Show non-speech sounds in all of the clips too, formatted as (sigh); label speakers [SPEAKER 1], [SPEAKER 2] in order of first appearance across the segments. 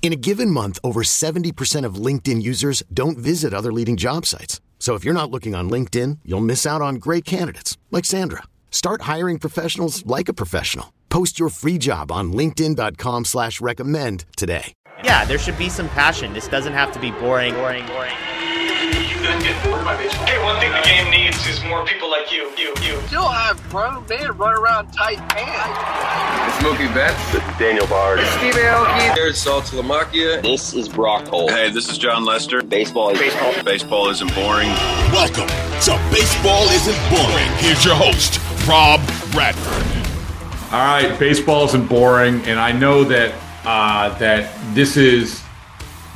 [SPEAKER 1] In a given month, over 70% of LinkedIn users don't visit other leading job sites. So if you're not looking on LinkedIn, you'll miss out on great candidates like Sandra. Start hiring professionals like a professional. Post your free job on LinkedIn.com slash recommend today.
[SPEAKER 2] Yeah, there should be some passion. This doesn't have to be boring, boring, boring.
[SPEAKER 3] You couldn't get bored by baseball. Hey, one thing the game needs is more people like you, you, you.
[SPEAKER 4] Still have grown men run around tight pants.
[SPEAKER 5] It's Mookie Betts.
[SPEAKER 6] This is Daniel Bard.
[SPEAKER 5] Steve Aoki. There's Saltalamacchia.
[SPEAKER 7] This is Brock Holt.
[SPEAKER 8] Hey, this is Jon Lester.
[SPEAKER 7] Baseball is
[SPEAKER 8] baseball. Baseball isn't boring.
[SPEAKER 9] Welcome to Baseball Isn't Boring. Here's your host, Rob Bradford.
[SPEAKER 10] All right, baseball isn't boring, and I know that uh, that this is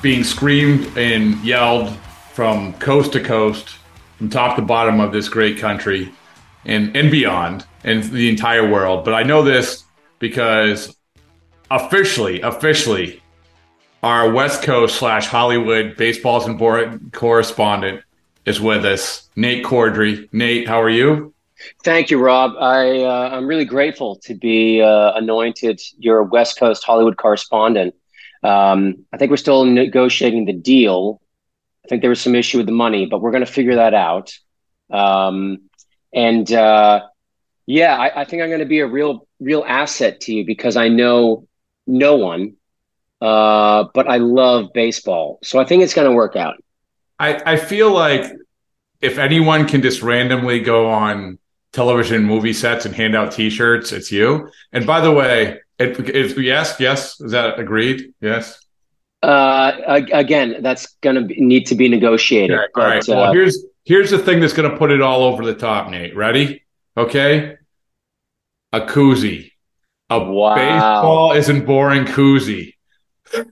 [SPEAKER 10] being screamed and yelled from coast to coast, from top to bottom of this great country, and and beyond, and the entire world. But I know this because officially, officially, our West Coast slash Hollywood baseball isn't boring correspondent is with us, Nate Corddry. Nate, how are you?
[SPEAKER 11] Thank you, Rob. I uh, I'm really grateful to be uh, anointed your West Coast Hollywood correspondent. Um, I think we're still negotiating the deal. I think there was some issue with the money, but we're going to figure that out. Um, and uh, yeah, I, I, think I'm going to be a real real asset to you because I know no one, uh, but I love baseball, so I think it's going to work out.
[SPEAKER 10] I I feel like if anyone can just randomly go on television movie sets and hand out T-shirts, it's you. And by the way, if, it, yes, yes, is that agreed? Yes.
[SPEAKER 11] Uh, again, that's going to need to be negotiated.
[SPEAKER 10] Okay, all right. Well, uh, here's here's the thing that's going to put it all over the top, Nate. Ready? Okay. A koozie. A wow. baseball isn't boring koozie. (laughs)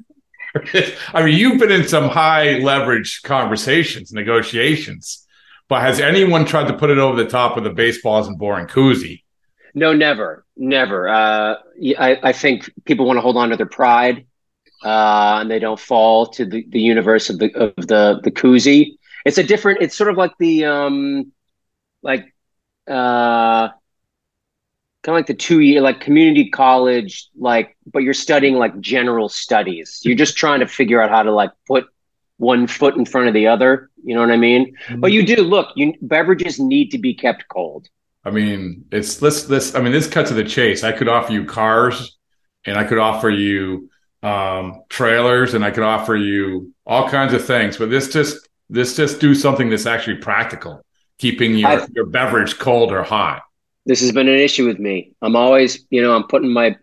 [SPEAKER 10] I mean, you've been in some high leverage conversations, negotiations. But has anyone tried to put it over the top with a baseballs and boring koozie?
[SPEAKER 11] No, never, never. Uh, I, I think people want to hold on to their pride, uh, and they don't fall to the, the universe of the of the the koozie. It's a different. It's sort of like the um, like uh, kind of like the two year like community college like, but you're studying like general studies. You're just trying to figure out how to like put one foot in front of the other you know what I mean? Mm-hmm. But you do look. You beverages need to be kept cold.
[SPEAKER 10] I mean, it's this this. I mean, this cut to the chase. I could offer you cars, and I could offer you um, trailers, and I could offer you all kinds of things. But this just this just do something that's actually practical, keeping your I've, your beverage cold or hot.
[SPEAKER 11] This has been an issue with me. I'm always, you know, I'm putting my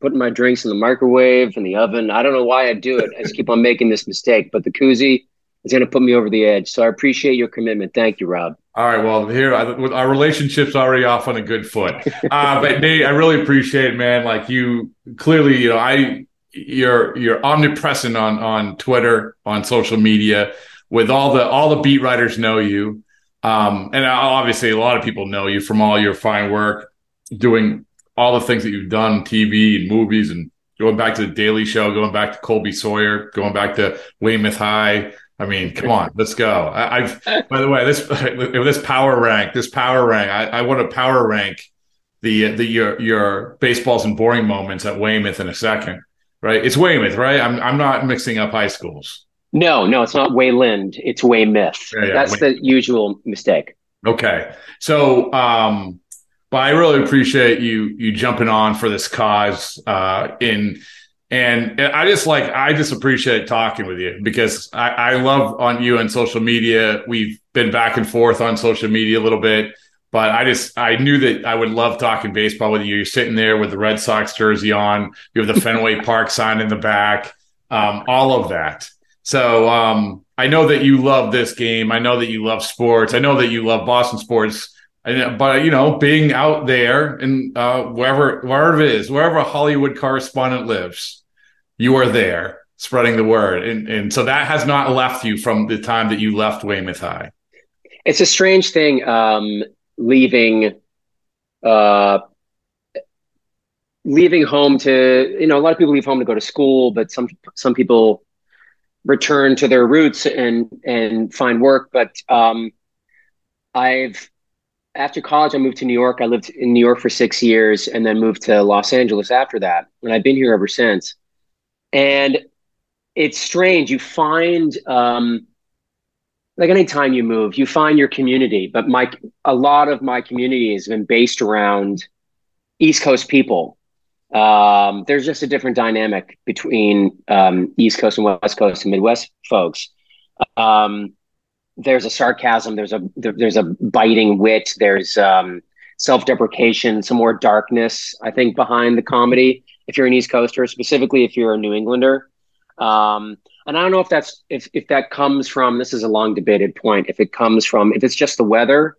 [SPEAKER 11] putting my drinks in the microwave in the oven. I don't know why I do it. I just keep on making this mistake. But the koozie, is going to put me over the edge. So I appreciate your commitment. Thank you, Rob.
[SPEAKER 10] All right. Well, here our relationship's already off on a good foot. Uh, but Nate, I really appreciate it, man. Like you clearly, you know, I you're you're omnipresent on on Twitter, on social media. With all the all the beat writers know you, um, and obviously a lot of people know you from all your fine work, doing all the things that you've done, TV and movies, and going back to the Daily Show, going back to Colby Sawyer, going back to Weymouth High I mean, come on, let's go. I, have (laughs) by the way, this (laughs) this power rank, this power rank, I, I want to power rank the the your your baseballs and boring moments at Weymouth in a second, right? It's Weymouth, right? I'm I'm not mixing up high schools.
[SPEAKER 11] No, no, it's not Wayland. It's Weymouth. Yeah, yeah, That's Way- the usual mistake.
[SPEAKER 10] Okay, so um, but I really appreciate you you jumping on for this cause uh, in and I just like I just appreciate talking with you because I, I love on you and social media. We've been back and forth on social media a little bit, but I just I knew that I would love talking baseball with you. You're sitting there with the Red Sox jersey on. You have the Fenway (laughs) Park sign in the back. Um, all of that. So um, I know that you love this game. I know that you love sports. I know that you love Boston sports. But you know, being out there and uh, wherever wherever it is, wherever a Hollywood correspondent lives, you are there spreading the word, and and so that has not left you from the time that you left Weymouth High.
[SPEAKER 11] It's a strange thing um, leaving, uh, leaving home to you know a lot of people leave home to go to school, but some some people return to their roots and and find work. But um, I've after college, I moved to New York. I lived in New York for six years and then moved to Los Angeles after that. And I've been here ever since. And it's strange. You find, um, like anytime you move, you find your community. But my, a lot of my community has been based around East Coast people. Um, there's just a different dynamic between um, East Coast and West Coast and Midwest folks. Um, there's a sarcasm, there's a there, there's a biting wit, there's um, self-deprecation, some more darkness, I think, behind the comedy. If you're an East Coaster, specifically if you're a New Englander, um, and I don't know if that's if if that comes from this is a long debated point. If it comes from if it's just the weather,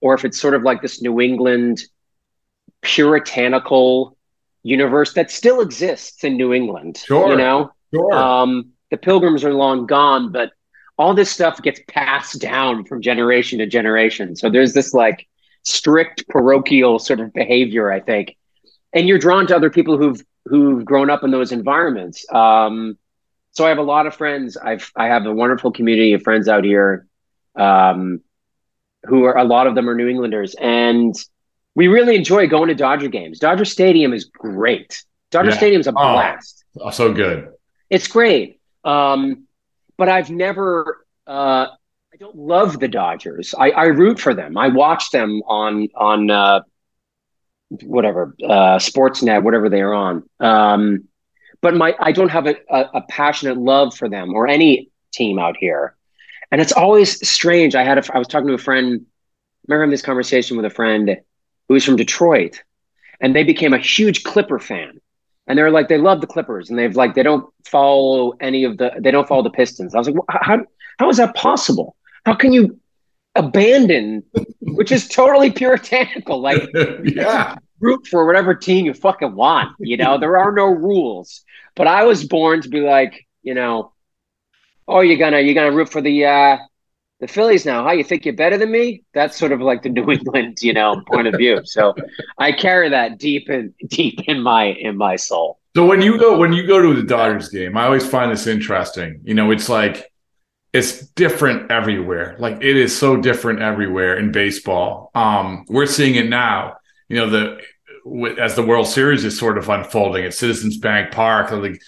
[SPEAKER 11] or if it's sort of like this New England puritanical universe that still exists in New England.
[SPEAKER 10] Sure,
[SPEAKER 11] you know,
[SPEAKER 10] sure.
[SPEAKER 11] Um, the Pilgrims are long gone, but all this stuff gets passed down from generation to generation. So there's this like strict parochial sort of behavior, I think, and you're drawn to other people who've who've grown up in those environments. Um, so I have a lot of friends. I've I have a wonderful community of friends out here, um, who are a lot of them are New Englanders, and we really enjoy going to Dodger games. Dodger Stadium is great. Dodger
[SPEAKER 10] Yeah.
[SPEAKER 11] Stadium's a
[SPEAKER 10] Oh.
[SPEAKER 11] blast.
[SPEAKER 10] Oh, so good.
[SPEAKER 11] It's great. Um, but I've never. Uh, I don't love the Dodgers. I, I root for them. I watch them on on uh, whatever uh, Sportsnet, whatever they are on. Um, but my I don't have a, a, a passionate love for them or any team out here, and it's always strange. I had a, I was talking to a friend. I remember this conversation with a friend who was from Detroit, and they became a huge Clipper fan and they're like they love the Clippers, and they've like they don't follow any of the they don't follow the Pistons. I was like, "Wh- how how is that possible? How can you abandon, which is totally puritanical, like (laughs)
[SPEAKER 10] yeah.
[SPEAKER 11] Root for whatever team you fucking want. You know, (laughs) there are no rules. But I was born to be like, you know, oh, you're gonna you're gonna root for the uh the Phillies now. How you think you're better than me? That's sort of like the New (laughs) England, you know, point of view. So I carry that deep in deep in my in my soul.
[SPEAKER 10] So when you go when you go to the Dodgers game, I always find this interesting. You know, it's like it's different everywhere. Like it is so different everywhere in baseball. Um, we're seeing it now. You know, the as the World Series is sort of unfolding at Citizens Bank Park. Like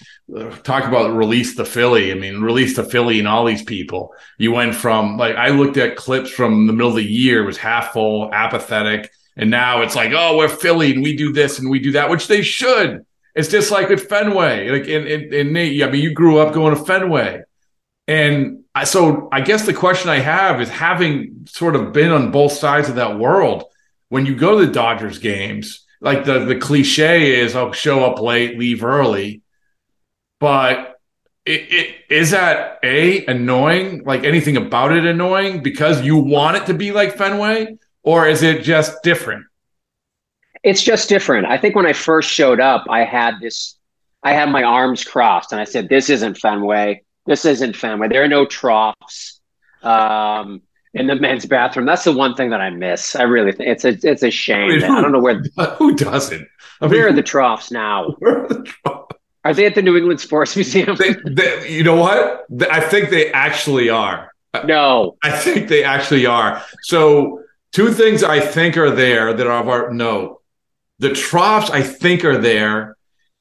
[SPEAKER 10] talk about release the Philly. I mean, release the Philly and all these people. You went from like I looked at clips from the middle of the year, was half full, apathetic, and now it's like, oh, we're Philly and we do this and we do that, which they should. It's just like with Fenway. Like in, in, in Nate, I mean, you grew up going to Fenway. And I, so I guess the question I have is having sort of been on both sides of that world, when you go to the Dodgers games, like the, the cliche is, oh, show up late, leave early. But it, it, is that A, annoying? Like anything about it annoying because you want it to be like Fenway? Or is it just different?
[SPEAKER 11] It's just different. I think when I first showed up, I had this, I had my arms crossed and I said, this isn't Fenway. This isn't Fenway. There are no troughs um, in the men's bathroom. That's the one thing that I miss. I really think it's a, it's a shame.
[SPEAKER 10] I mean,
[SPEAKER 11] that- I don't know where, (laughs)
[SPEAKER 10] Who doesn't? I
[SPEAKER 11] where are
[SPEAKER 10] mean,
[SPEAKER 11] the troughs now? (laughs)
[SPEAKER 10] where are the troughs?
[SPEAKER 11] Are they at the New England Sports Museum?
[SPEAKER 10] They, they, you know what? I think they actually are.
[SPEAKER 11] no.
[SPEAKER 10] I think they actually are. So, two things I think are there that are of our note. The troughs I think are there,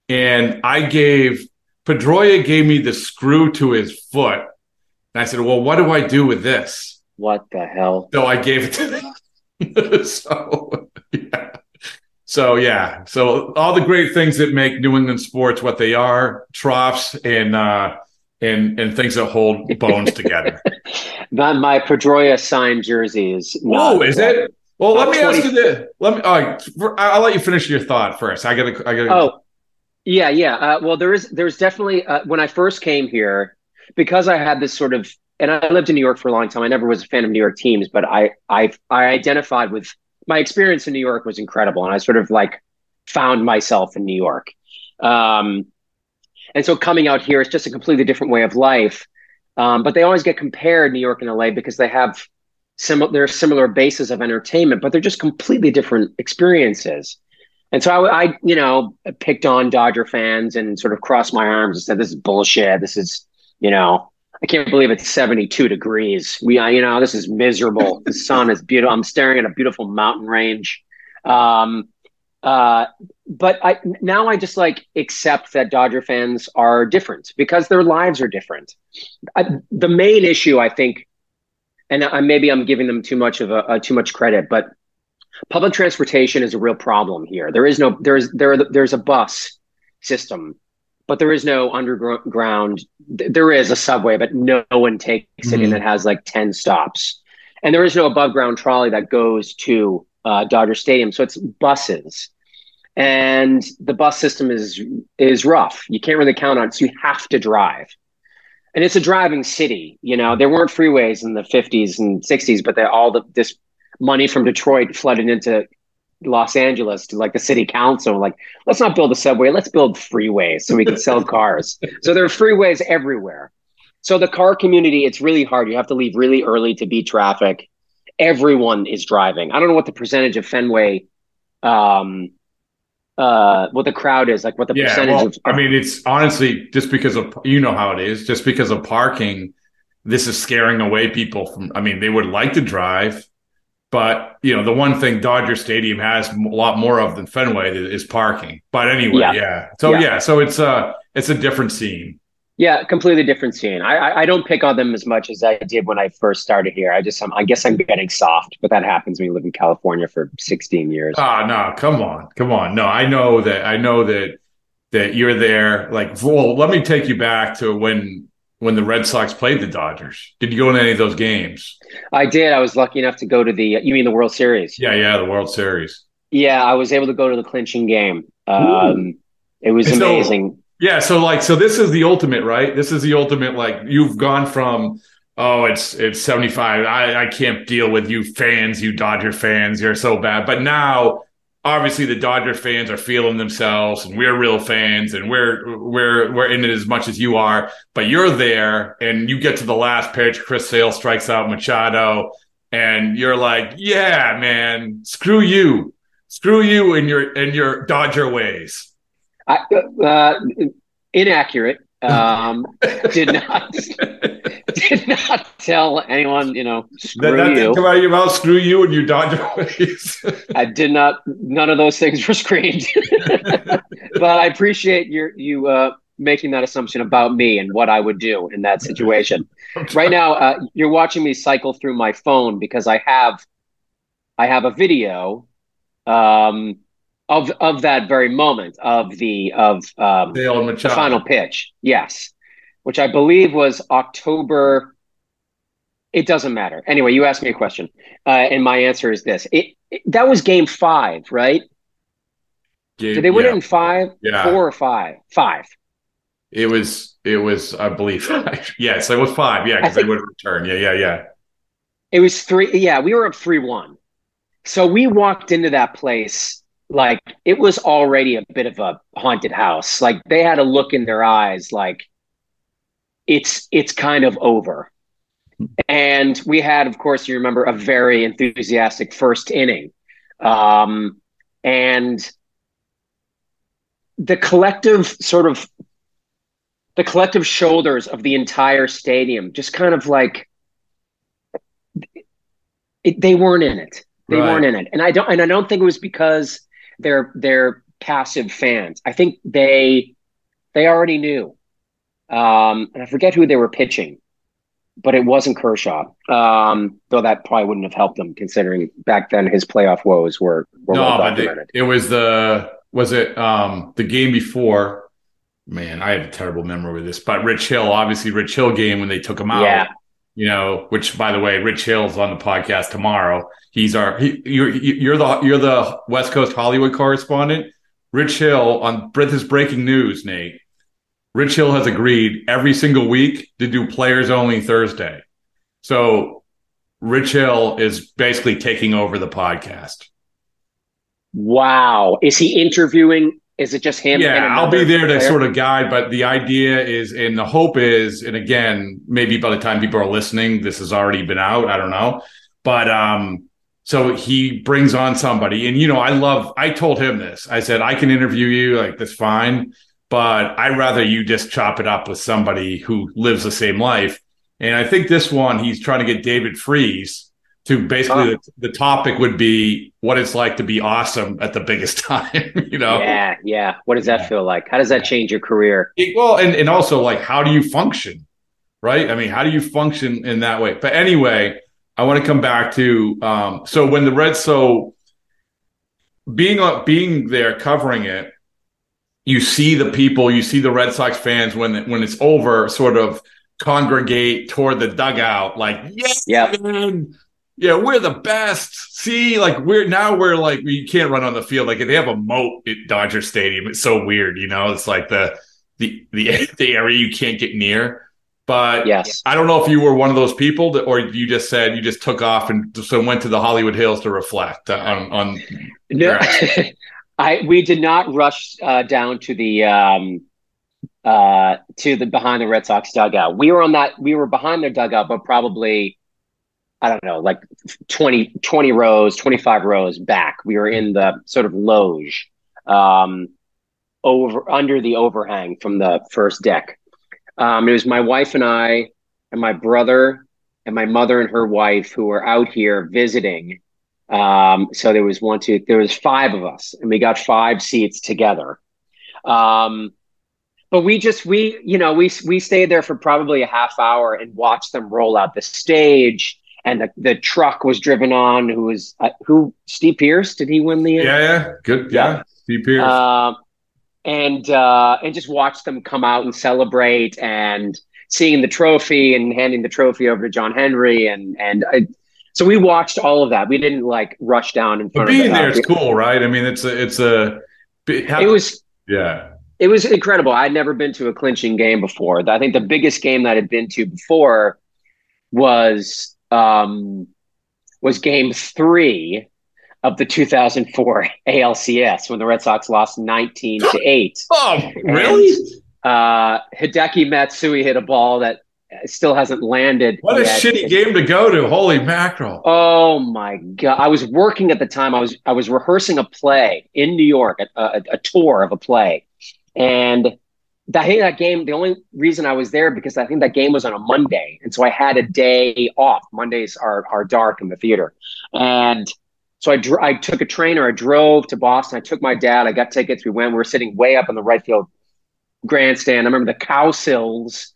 [SPEAKER 10] and I gave Pedroia gave me the screw to his foot, and I said, "Well, what do I do with this?"
[SPEAKER 11] What the hell?
[SPEAKER 10] So I gave it to them. (laughs) so yeah. So yeah. So all the great things that make New England sports what they are, troughs and uh and and things that hold bones together. (laughs)
[SPEAKER 11] My, my Pedroia signed jersey is. not-
[SPEAKER 10] Oh, is it? Well, let me
[SPEAKER 11] 20
[SPEAKER 10] ask you this. Let me. All right, for- I- I'll let you finish your thought first. I gotta. I gotta.
[SPEAKER 11] Oh, yeah, yeah. Uh, well, there is there's definitely uh, when I first came here because I had this sort of and I lived in New York for a long time. I never was a fan of New York teams, but I I I identified with my experience in New York was incredible, and I sort of like found myself in New York. Um, and so coming out here is just a completely different way of life. Um, but they always get compared New York and LA because they have similar they're similar bases of entertainment, but they're just completely different experiences. And so I, I, you know, picked on Dodger fans and sort of crossed my arms and said, "This is bullshit. This is, you know, I can't believe it's 72 degrees. We, I, you know, this is miserable. the sun is beautiful. I'm staring at a beautiful mountain range. Um, uh, but I now I just like accept that Dodger fans are different because their lives are different. I, the main issue, I think, and I, maybe I'm giving them too much of a, a too much credit, but public transportation is a real problem here. There is no there's there there's a bus system, but there is no underground. There is a subway, but no one takes it,
[SPEAKER 10] Mhm.
[SPEAKER 11] and it has like ten stops. And there is no above ground trolley that goes to uh, Dodger Stadium, so it's buses. And the bus system is is rough. You can't really count on it, so you have to drive. And it's a driving city. You know, there weren't freeways in the 50s and 60s, but they all the, this money from Detroit flooded into Los Angeles to like the city council. Like, let's not build a subway, let's build freeways so we can sell (laughs) cars. So there are freeways everywhere. So the car community, it's really hard. You have to leave really early to beat traffic. Everyone is driving. I don't know what the percentage of Fenway, um, uh, what the crowd is, like what the
[SPEAKER 10] yeah.
[SPEAKER 11] percentage
[SPEAKER 10] Well,
[SPEAKER 11] of.
[SPEAKER 10] I mean, it's honestly just because of you know how it is. Just because of parking, this is scaring away people from. I mean, they would like to drive, but you know, the one thing Dodger Stadium has a lot more of than Fenway is parking. But anyway,
[SPEAKER 11] Yeah.
[SPEAKER 10] yeah. So
[SPEAKER 11] Yeah.
[SPEAKER 10] yeah. so it's a it's a different scene.
[SPEAKER 11] Yeah, completely different scene. I, I I don't pick on them as much as I did when I first started here. I just I'm, I guess I'm getting soft, but that happens when you live in California for 16 years.
[SPEAKER 10] Ah, no, come on, come on. No, I know that. I know that that you're there. Like, well, let me take you back to when when the Red Sox played the Dodgers. Did you go to any of those games?
[SPEAKER 11] I did. I was lucky enough to go to the. You mean the World Series?
[SPEAKER 10] Yeah, yeah, the World Series.
[SPEAKER 11] Yeah, I was able to go to the clinching game. Um, it was
[SPEAKER 10] And so-
[SPEAKER 11] amazing.
[SPEAKER 10] Yeah, so like, so this is the ultimate, right? This is the ultimate. Like, you've gone from. Oh, it's it's seventy five. I, I can't deal with you fans, you Dodger fans. You're so bad. But now, obviously, the Dodger fans are feeling themselves, and we're real fans, and we're we're we're in it as much as you are. But you're there, and you get to the last pitch. Chris Sale strikes out Machado, and you're like, "Yeah, man, screw you, screw you in your in your Dodger ways."
[SPEAKER 11] I, uh, inaccurate. Um, did (laughs) not did not tell anyone. You know,
[SPEAKER 10] That,
[SPEAKER 11] screw
[SPEAKER 10] that
[SPEAKER 11] you.
[SPEAKER 10] come out of your mouth. Screw you and your Dodger ways. (laughs)
[SPEAKER 11] I did not. None of those things were screened. (laughs) but I appreciate your you uh, making that assumption about me and what I would do in that situation. right now, uh, you're watching me cycle through my phone because I have I have a video um, of of that very moment of the of um, the final pitch. Yes, which I believe was October. It doesn't matter. Anyway, you asked me a question, uh, and my answer is this: it, it- that was Game Five, right?
[SPEAKER 10] Game-
[SPEAKER 11] Did they win
[SPEAKER 10] yeah.
[SPEAKER 11] it in five,
[SPEAKER 10] Yeah.
[SPEAKER 11] four, or five? Five.
[SPEAKER 10] It was. It was. I believe. (laughs) yes, it was five. Yeah, because they would return. Yeah, yeah, yeah.
[SPEAKER 11] It was three. Yeah, we were up three one. So we walked into that place like it was already a bit of a haunted house. Like they had a look in their eyes, like it's it's kind of over. And we had, of course, you remember, a very enthusiastic first inning, um, and the collective sort of the collective shoulders of the entire stadium just kind of like it, they weren't in it. They
[SPEAKER 10] Right.
[SPEAKER 11] weren't in it, and I don't. And I don't think it was because they're they're passive fans. I think they they already knew. Um, and I forget who they were pitching, but it wasn't Kershaw. Um, though that probably wouldn't have helped them, considering back then his playoff woes were were
[SPEAKER 10] No,
[SPEAKER 11] well documented.
[SPEAKER 10] it was the. Was it um the game before? Man, I have a terrible memory with this. But Rich Hill, obviously, Rich Hill game when they took him out.
[SPEAKER 11] Yeah.
[SPEAKER 10] You know, which by the way, Rich Hill's on the podcast tomorrow. He's our he, you're you're the you're the West Coast Hollywood correspondent. Rich Hill on his breaking news, Nate. Rich Hill has agreed every single week to do players only Thursday. So Rich Hill is basically taking over the podcast.
[SPEAKER 11] Wow. Is he interviewing? Is it just him?
[SPEAKER 10] Yeah, I'll be there to sort of guide, but the idea is, and the hope is, and again, maybe by the time people are listening, this has already been out. I don't know. But um, so he brings on somebody, and you know, I love, I told him this. I said, I can interview you, like, that's fine, but I'd rather you just chop it up with somebody who lives the same life. And I think this one, he's trying to get David Freese to basically the, the, topic would be what it's like to be awesome at the biggest (laughs) time you know?
[SPEAKER 11] Yeah yeah. What does that feel like? How does that change your career?
[SPEAKER 10] It, well and, and also like how do you function right? I mean how do you function in that way? But anyway i want to come back to um, so when the red so being uh, being there covering it you see the people you see the red sox fans when when it's over sort of congregate toward the dugout like yes
[SPEAKER 11] yeah
[SPEAKER 10] yeah, we're the best. See, like we're now we're like we can't run on the field. Like they have a moat at Dodger Stadium. It's so weird, you know. It's like the the the, (laughs) the area you can't get near. But
[SPEAKER 11] yes,
[SPEAKER 10] I don't know if you were one of those people that, or you just said you just took off and so went to the Hollywood Hills to reflect on on.
[SPEAKER 11] No, (laughs) I we did not rush uh, down to the um uh to the behind the Red Sox dugout. We were on that. We were behind their dugout, but probably I don't know, like 20, 20 rows, 25 rows back. We were in the sort of loge um, over under the overhang from the first deck. Um, it was my wife and I and my brother and my mother and her wife who were out here visiting. Um, so there was one, two, there was five of us, and we got five seats together. Um, but we just we you know we we stayed there for probably a half hour and watched them roll out the stage and the, the truck was driven on. Who was uh, who? Steve Pearce? Did he win the?
[SPEAKER 10] Yeah, yeah, good. Yeah, yeah. Steve Pearce.
[SPEAKER 11] Uh, and uh, and just watch them come out and celebrate and seeing the trophy and handing the trophy over to John Henry and and I, so we watched all of that. We didn't like rush down in front
[SPEAKER 10] but being
[SPEAKER 11] of
[SPEAKER 10] there is cool, right? I mean, it's a it's a
[SPEAKER 11] it was
[SPEAKER 10] yeah.
[SPEAKER 11] It was incredible. I'd never been to a clinching game before. I think the biggest game that I'd been to before was um, was game three of the 2004 ALCS (laughs) when the Red Sox lost 19 to (gasps) 8.
[SPEAKER 10] Oh, really?
[SPEAKER 11] And, uh, Hideki Matsui hit a ball that still hasn't landed.
[SPEAKER 10] What yet. a shitty game to go to. Holy mackerel.
[SPEAKER 11] Oh my god. I was working at the time. I was I was rehearsing a play in New York, a, a, a tour of a play. And I think that game, the only reason I was there because I think that game was on a Monday. And so I had a day off. Mondays are, are dark in the theater. And so I, dr- I took a train or I drove to Boston. I took my dad, I got tickets. We went, we were sitting way up in the right field grandstand. I remember the Cowsills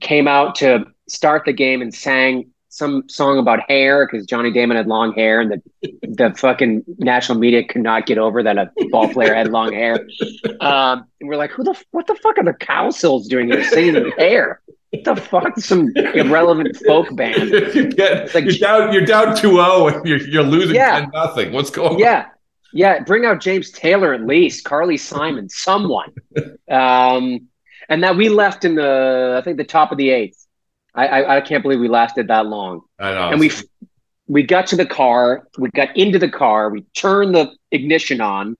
[SPEAKER 11] came out to start the game and sang some song about hair because Johnny Damon had long hair and the the fucking national media could not get over that a ball player had long hair. Um, and we're like, who the what the fuck are the Cowsills doing here singing hair? What the fuck? Some irrelevant folk band. (laughs)
[SPEAKER 10] you get, like, you're down you're down 2-0 and you're you're losing yeah, 10 nothing. What's going
[SPEAKER 11] yeah. on? Yeah. Bring out James Taylor at least, Carly Simon, someone. (laughs) Um, and that we left in the I think the top of the eighth. I, I, I can't believe we lasted that long.
[SPEAKER 10] I know.
[SPEAKER 11] And we we got to the car, we got into the car, we turned the ignition on,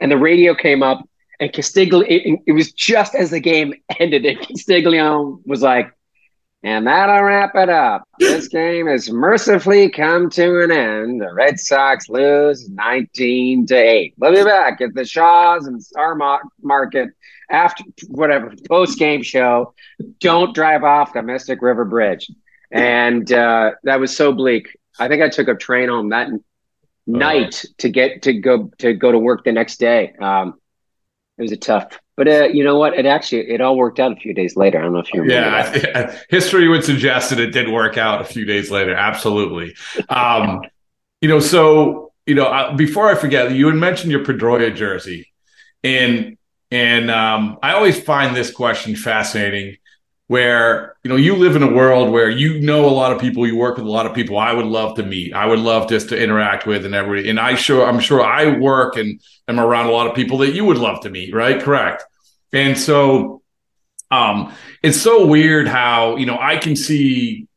[SPEAKER 11] and the radio came up, and Castiglione. It, it was just as the game (laughs) ended, and Castiglione was like, "And that'll wrap it up. This (gasps) game has mercifully come to an end. The Red Sox lose nineteen to eight. We'll be back at the Shaw's and Star Market after whatever post game show, don't drive off the Mystic River Bridge. And uh, that was so bleak. I think I took a train home that night to get to go to go to work the next day. Um, it was a tough, but uh, you know what? It actually it all worked out a few days later. I don't know if you remember.
[SPEAKER 10] Yeah, history would suggest that it did work out a few days later. Absolutely. Um, (laughs) you know, so you know, uh, before I forget, you had mentioned your Pedroia jersey, and and um, I always find this question fascinating. Where you know you live in a world where you know a lot of people, you work with a lot of people. I would love to meet. I would love just to interact with and every. And I sure I'm sure I work and am around a lot of people that you would love to meet. Right? Correct. And so, um, it's so weird how you know I can see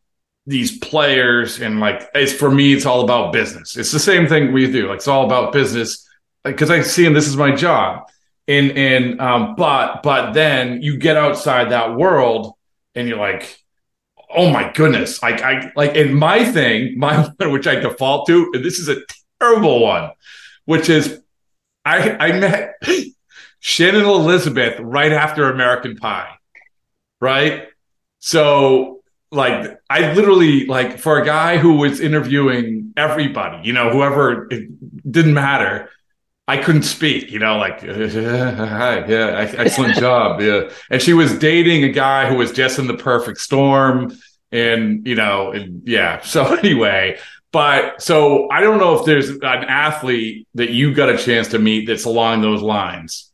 [SPEAKER 10] these players and like it's for me it's all about business it's the same thing we do like it's all about business because like, i see and this is my job and and um but but then you get outside that world and you're like oh my goodness like i like in my thing my (laughs) one which i default to and this is a terrible one which is i i met (gasps) shannon elizabeth right after american pie right so like I literally like for a guy who was interviewing everybody, you know, whoever it didn't matter. I couldn't speak, you know, like (laughs) hi, yeah, excellent job, yeah. And she was dating a guy who was just in the perfect storm, and you know, and yeah. (laughs) So anyway, but so I don't know if there's an athlete that you got a chance to meet that's along those lines.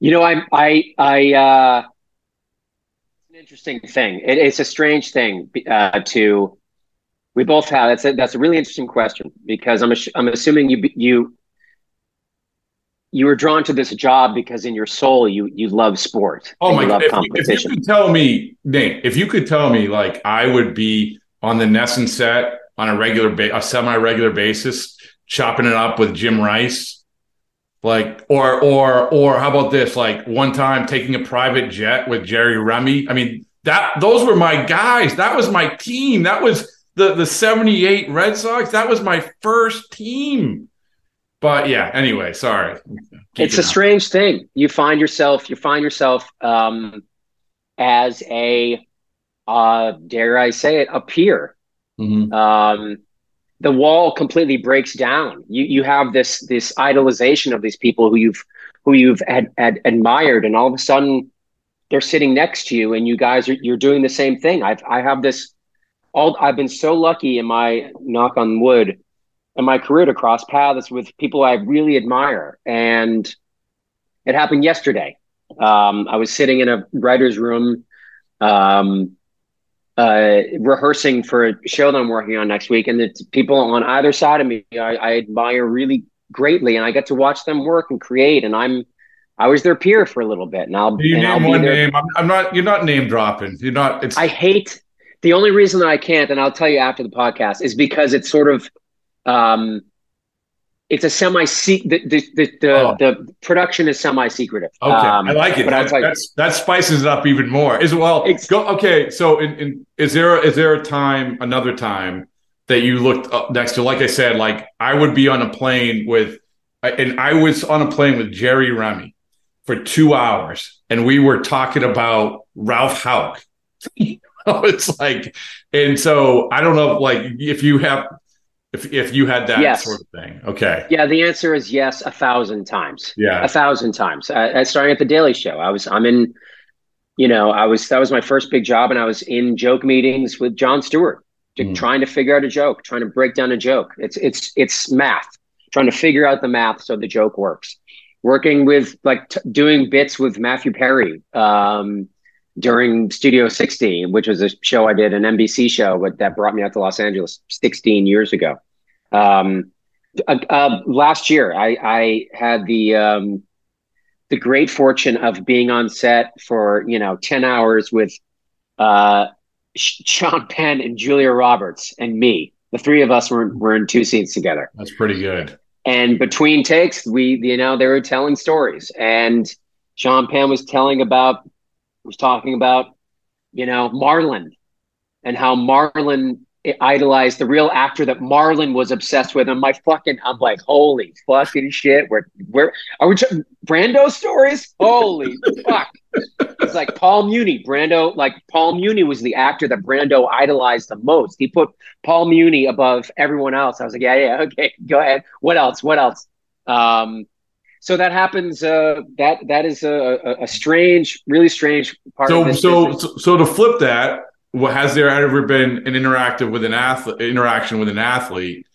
[SPEAKER 11] You know, I I I uh it's an interesting thing. It, it's a strange thing uh, to. We both have. That's a, that's a really interesting question because I'm I'm assuming you you you were drawn to this job because in your soul you you love sport.
[SPEAKER 10] Oh my god! If, if, you could tell me, Nate, if you could tell me, like I would be on the NESN set on a regular, ba- a semi-regular basis, chopping it up with Jim Rice like or or or how about this like one time taking a private jet with jerry remy i mean that those were my guys that was my team that was the the 78 red sox that was my first team but yeah anyway sorry
[SPEAKER 11] Keep it's a strange thing you find yourself you find yourself um as a uh dare i say it a peer mm-hmm. um the wall completely breaks down. You you have this this idolization of these people who you've who you've had, had admired, and all of a sudden they're sitting next to you, and you guys are you're doing the same thing. I've I have this all I've been so lucky in my knock on wood in my career to cross paths with people I really admire, and it happened yesterday. Um, I was sitting in a writer's room. Um, uh, rehearsing for a show that I'm working on next week, and the people on either side of me I, I, admire really greatly, and I get to watch them work and create, and I'm I was their peer for a little bit, and I'll.
[SPEAKER 10] You name
[SPEAKER 11] I'll
[SPEAKER 10] one name. I'm, I'm, not. You're not name dropping. You're not. It's.
[SPEAKER 11] I hate the only reason that I can't, and I'll tell you after the podcast, is because it's sort of. Um, it's a semi the the the, the, oh. the, production is semi secretive.
[SPEAKER 10] Okay, um, I like it. That, that's, that spices it up even more. As well, go okay. So, in, in, is there is there a time, another time that you looked up next to? Like I said, like I would be on a plane with, and I was on a plane with Jerry Remy for two hours, and we were talking about Ralph Houk. it's (laughs) like, and so I don't know, like if you have if if you had that yes. sort of thing. Okay.
[SPEAKER 11] Yeah, the answer is yes, a thousand times.
[SPEAKER 10] Yeah,
[SPEAKER 11] a thousand times. I, starting at the Daily Show, I was I'm in, you know, I was that was my first big job, and I was in joke meetings with Jon Stewart, to, mm. trying to figure out a joke, trying to break down a joke. It's it's it's math, trying to figure out the math so the joke works. Working with like t- doing bits with Matthew Perry. Um, during Studio 60, which was a show I did, an NBC show but that brought me out to Los Angeles 16 years ago. Um, uh, uh, last year, I, I had the um, the great fortune of being on set for you know 10 hours with uh, Sean Penn and Julia Roberts and me. The three of us were, were in two seats together.
[SPEAKER 10] That's pretty good.
[SPEAKER 11] And between takes, we you know they were telling stories, and Sean Penn was telling about was talking about, you know, Marlon and how Marlon idolized the real actor that Marlon was obsessed with. And my fucking, I'm like, holy fucking shit. Where, where are we? Brando stories? Holy (laughs) fuck. It's like Paul Muni. Brando, like Paul Muni was the actor that Brando idolized the most. He put Paul Muni above everyone else. I was like, yeah, yeah, okay, go ahead. What else? What else? Um, so that happens. Uh, that that is a, a, strange, really strange part.
[SPEAKER 10] So so, so so to flip that, what has there ever been an interactive with an athlete interaction with an athlete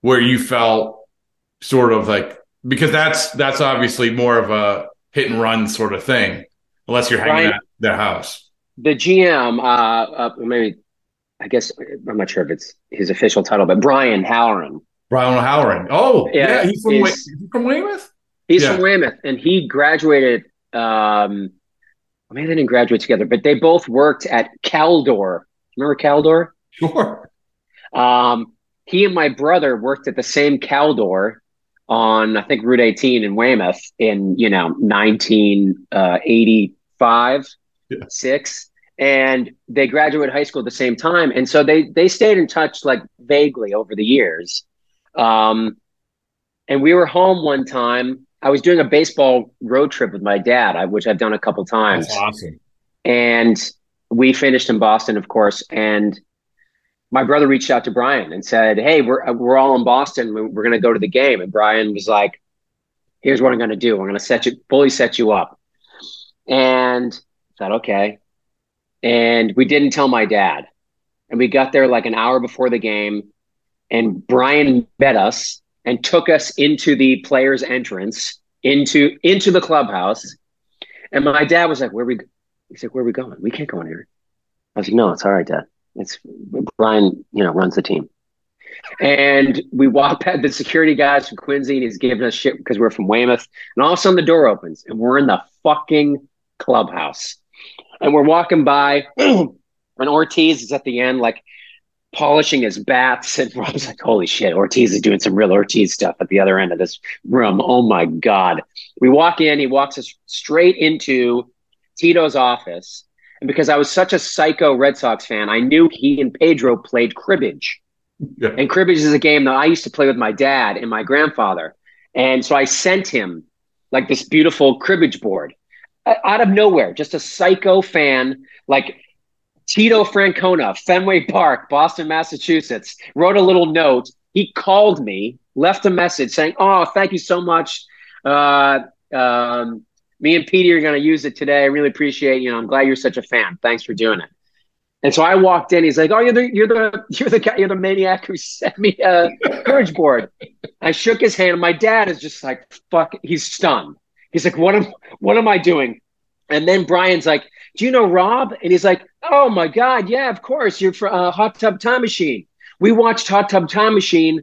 [SPEAKER 10] where you felt sort of like because that's that's obviously more of a hit and run sort of thing, unless you're hanging Brian, at their house.
[SPEAKER 11] the GM, uh, uh, maybe I guess I'm not sure if it's his official title, but Brian O'Halloran.
[SPEAKER 10] Brian O'Halloran. Oh, yeah, yeah he's from, is, he's from Weymouth.
[SPEAKER 11] He's yeah. from Weymouth, and he graduated. Um, mean, they didn't graduate together, but they both worked at Caldor. Remember Caldor?
[SPEAKER 10] Sure.
[SPEAKER 11] Um, he and my brother worked at the same Caldor on I think Route 18 in Weymouth in you know 1985, uh, yeah. six, and they graduated high school at the same time, and so they they stayed in touch like vaguely over the years. Um, and we were home one time. I was doing a baseball road trip with my dad, which I've done a couple times.
[SPEAKER 10] That's awesome.
[SPEAKER 11] And we finished in Boston, of course, and my brother reached out to Brian and said, "Hey, we're we're all in Boston. We're going to go to the game." And Brian was like, "Here's what I'm going to do. I'm going to set you fully set you up." And I said, "Okay." And we didn't tell my dad. And we got there like an hour before the game, and Brian met us and took us into the players' entrance into into the clubhouse. And my dad was like, "Where we?" He's like, "Where are we going? We can't go in here." I was like, "No, it's all right, Dad." It's Brian, you know, runs the team. And we walk past the security guys from Quincy, and he's giving us shit because we're from Weymouth. And all of a sudden, the door opens, and we're in the fucking clubhouse. And we're walking by, (clears throat) and Ortiz is at the end, like polishing his bats. And (laughs) I was like, holy shit, Ortiz is doing some real Ortiz stuff at the other end of this room. Oh my God. We walk in, he walks us straight into Tito's office. And because I was such a psycho Red Sox fan, I knew he and Pedro played cribbage. Yeah. And cribbage is a game that I used to play with my dad and my grandfather. And so I sent him like this beautiful cribbage board uh, out of nowhere, just a psycho fan, like Tito Francona, Fenway Park, Boston, Massachusetts, wrote a little note. He called me, left a message saying, Oh, thank you so much. Uh, um, me and Petey are going to use it today. I really appreciate you know. I'm glad you're such a fan. Thanks for doing it. And so I walked in. He's like, "Oh, you're the you're the (laughs) you're the guy. You're the maniac who sent me a cribbage board." I shook his hand. And my dad is just like, "Fuck!" He's stunned. He's like, "What am what am I doing?" And then Brian's like, "Do you know Rob?" And he's like, "Oh my god, yeah, of course. You're from uh, Hot Tub Time Machine. We watched Hot Tub Time Machine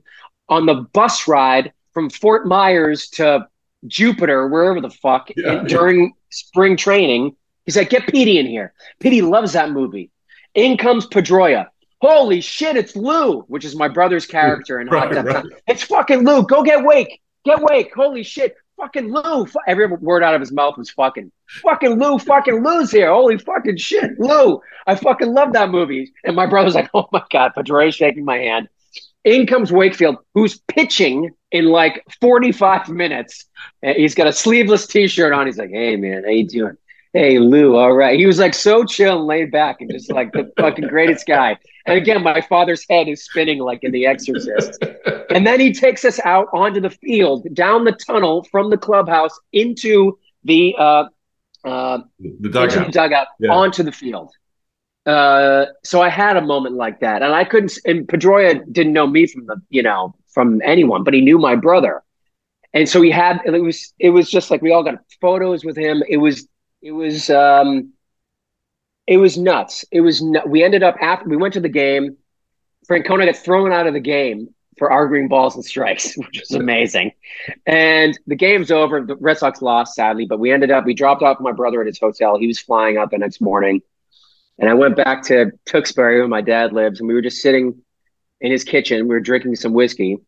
[SPEAKER 11] on the bus ride from Fort Myers to Jupiter, wherever the fuck, yeah, during yeah. spring training. He's like, get Petey in here. Petey loves that movie. In comes Pedroia. Holy shit, it's Lou, which is my brother's character in right, Hot right. It's fucking Lou. Go get Wake. Get Wake. Holy shit. Fucking Lou. Every word out of his mouth was fucking. Fucking Lou. Fucking Lou's here. Holy fucking shit. Lou. I fucking love that movie. And my brother's like, (laughs) oh my God. Pedroia's shaking my hand. In comes Wakefield, who's pitching in like 45 minutes. He's got a sleeveless t-shirt on. He's like, hey man, how you doing? Hey Lou, all right. He was like so chill and laid back and just like the fucking greatest guy. And again, my father's head is spinning like in The Exorcist. And then he takes us out onto the field, down the tunnel from the clubhouse into the uh, uh,
[SPEAKER 10] the dugout,
[SPEAKER 11] into the dugout yeah. onto the field. Uh, so I had a moment like that, and I couldn't. And Pedroia didn't know me from the, you know, from anyone, but he knew my brother, and so he had. It was. It was just like we all got photos with him. It was. It was. um It was nuts. It was. Nu- we ended up after we went to the game. Francona got thrown out of the game for arguing balls and strikes, (laughs) which was amazing. And the game's over. The Red Sox lost, sadly, but we ended up. We dropped off my brother at his hotel. He was flying out the next morning and I went back to Tewksbury where my dad lives, and we were just sitting in his kitchen. We were drinking some whiskey.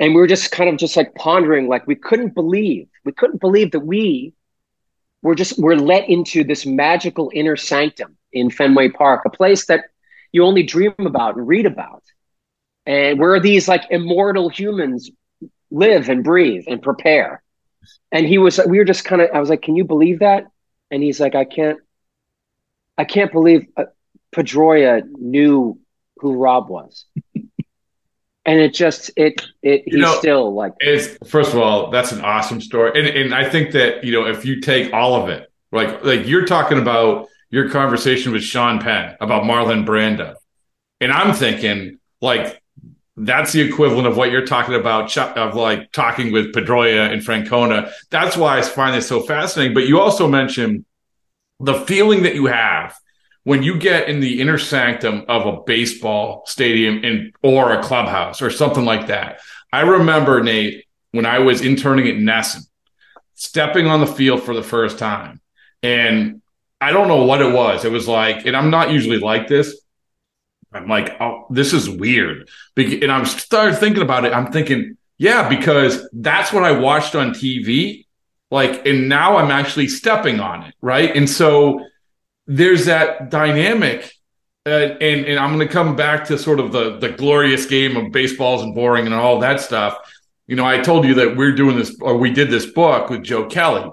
[SPEAKER 11] And we were just kind of just like pondering, like we couldn't believe, we couldn't believe that we were just we're let into this magical inner sanctum in Fenway Park, a place that you only dream about and read about. And where these like immortal humans live and breathe and prepare. And he was, we were just kind of, I was like, can you believe that? And he's like, I can't, I can't believe uh, Pedroia knew who Rob was. And it just it it he's know, still like
[SPEAKER 10] it's first of all that's an awesome story. And and i think that you know if you take all of it like like you're talking about your conversation with sean penn about marlon brando. And i'm thinking like that's the equivalent of what you're talking about of like talking with pedroia and francona. That's why i find this so fascinating. But you also mentioned the feeling that you have when you get in the inner sanctum of a baseball stadium in or a clubhouse or something like that. I remember Nate when I was interning at NESN, stepping on the field for the first time, and I don't know what it was. It was like, and I'm not usually like this. I'm like, oh, this is weird. And I'm started thinking about it. I'm thinking, yeah, because that's what I watched on TV. Like, and now I'm actually stepping on it, right? And so there's that dynamic. Uh, and and I'm going to come back to sort of the the glorious game of baseballs and boring and all that stuff. You know, I told you that we're doing this or we did this book with Joe Kelly,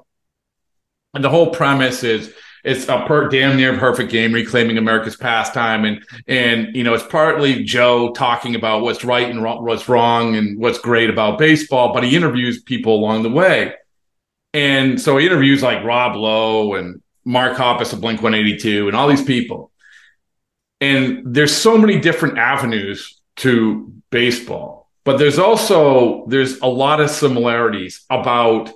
[SPEAKER 10] and the whole premise is it's a per, damn near perfect game reclaiming America's pastime, and and you know it's partly Joe talking about what's right and wrong, what's wrong and what's great about baseball, but he interviews people along the way, and so he interviews like Rob Lowe and Mark Hoppus of Blink 182 and all these people. And there's so many different avenues to baseball, but there's also there's a lot of similarities about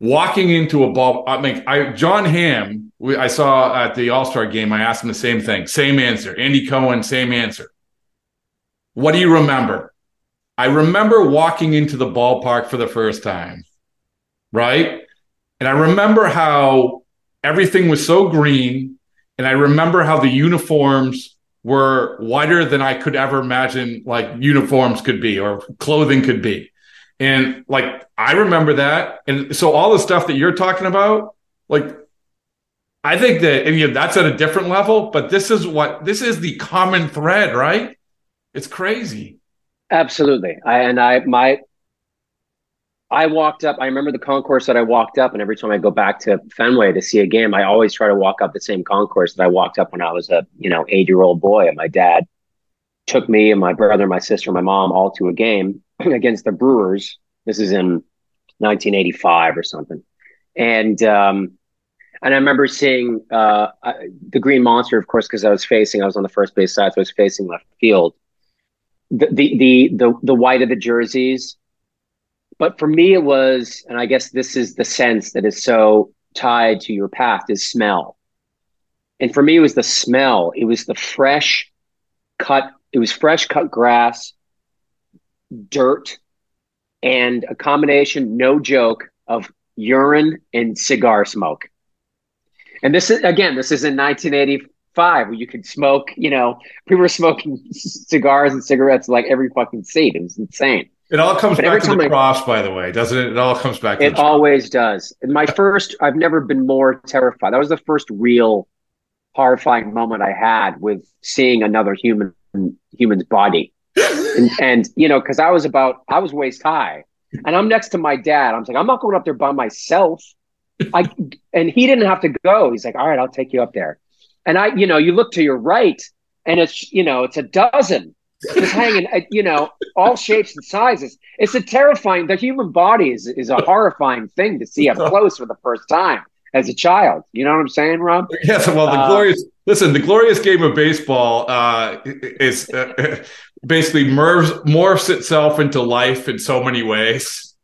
[SPEAKER 10] walking into a ball. I mean, I Jon Hamm, we, I saw at the All Star game. I asked him the same thing, same answer. Andy Cohen, same answer. What do you remember? I remember walking into the ballpark for the first time, right? And I remember how everything was so green. And I remember how the uniforms were whiter than I could ever imagine like uniforms could be or clothing could be. And like I remember that. And so all the stuff that you're talking about, like I think that and you know, that's at a different level, but this is what this is the common thread, right? It's crazy.
[SPEAKER 11] Absolutely. I and I my I walked up. I remember the concourse that I walked up, and every time I go back to Fenway to see a game, I always try to walk up the same concourse that I walked up when I was a you know eight year old boy. And my dad took me and my brother, my sister, my mom all to a game (clears throat) against the Brewers. This is in 1985 or something, and um, and I remember seeing uh, the Green Monster, of course, because I was facing. I was on the first base side, so I was facing left field. The the the the, the white of the jerseys but for me, it was, and I guess this is the sense that is so tied to your past is smell. And for me, it was the smell. It was the fresh cut, it was fresh cut grass, dirt, and a combination, no joke, of urine and cigar smoke. And this is, again, this is in 1985 where you could smoke, you know, (laughs) people were smoking (laughs) cigars and cigarettes like every fucking seat. It was insane.
[SPEAKER 10] It all comes but back to the I, cross, by the way, doesn't it? It all comes back.
[SPEAKER 11] it always does. And my first, I've never been more terrified. That was the first real horrifying moment I had with seeing another human human's body, and, (laughs) and you know, because I was about, I was waist high, and I'm next to my dad. I'm like, I'm not going up there by myself. I and he didn't have to go. He's like, all right, I'll take you up there. And I, you know, you look to your right, and it's you know, it's a dozen just hanging, you know, all shapes and sizes. It's a terrifying. The human body is is a horrifying thing to see up close for the first time as a child. You know what I'm saying, Rob?
[SPEAKER 10] Yes. Well, the uh, glorious. Listen, the glorious game of baseball uh, is uh, basically morphs, morphs itself into life in so many ways.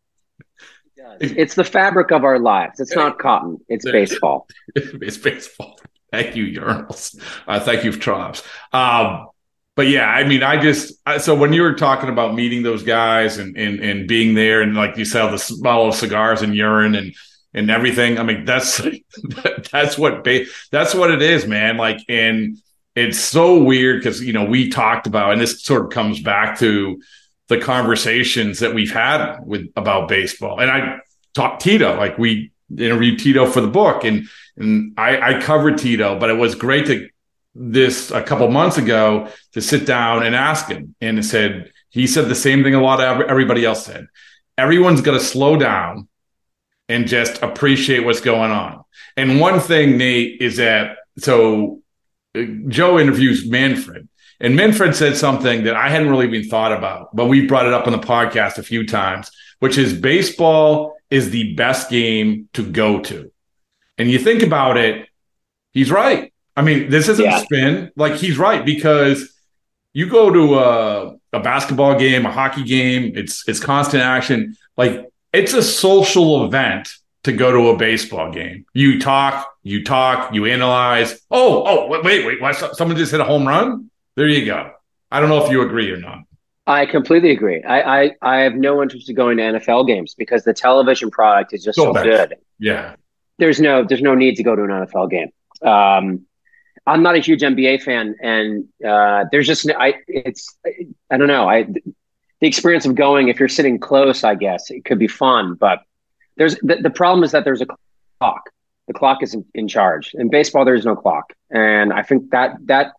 [SPEAKER 11] It's the fabric of our lives. It's not cotton. It's baseball. (laughs)
[SPEAKER 10] it's baseball. Thank you, urinals. Uh, thank you, Trobs. Um, but yeah, I mean, I just so when you were talking about meeting those guys and and and being there and like you said, the smell of cigars and urine and and everything. I mean, that's (laughs) that's what ba- that's what it is, man. Like, and it's so weird because you know we talked about, and this sort of comes back to the conversations that we've had with about baseball. And I talked Tito, like we interviewed Tito for the book, and and I, I covered Tito, but it was great to this a couple months ago to sit down and ask him. And said, he said the same thing a lot of everybody else said. Everyone's got to slow down and just appreciate what's going on. And one thing, Nate, is that so uh, Joe interviews Manfred, and Manfred said something that I hadn't really even thought about, but we brought it up on the podcast a few times, which is baseball is the best game to go to. And you think about it, he's right. I mean, this isn't yeah. spin. Like he's right because you go to a, a basketball game, a hockey game. It's it's constant action. Like it's a social event to go to a baseball game. You talk, you talk, you analyze. Oh, oh, wait, wait, wait. Someone just hit a home run? There you go. I don't know if you agree or not.
[SPEAKER 11] I completely agree. I, I, I have no interest in going to NFL games because the television product is just so, so good.
[SPEAKER 10] Yeah.
[SPEAKER 11] There's no there's no need to go to an NFL game. Um, I'm not a huge NBA fan, and uh, there's just I it's I don't know I the experience of going if you're sitting close I guess it could be fun, but there's the, the problem is that there's a clock. The clock is in, in charge. In baseball, there is no clock, and I think that that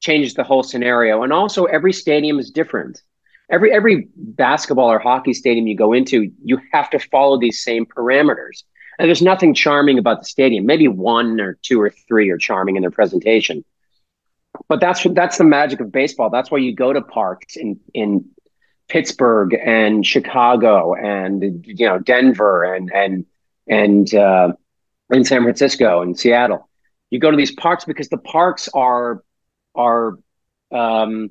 [SPEAKER 11] changes the whole scenario. And also, every stadium is different. Every every basketball or hockey stadium you go into, you have to follow these same parameters. And there's nothing charming about the stadium. Maybe one or two or three are charming in their presentation. But that's that's the magic of baseball. That's why you go to parks in in Pittsburgh and Chicago and you know Denver and and and uh, in San Francisco and Seattle. You go to these parks because the parks are are um,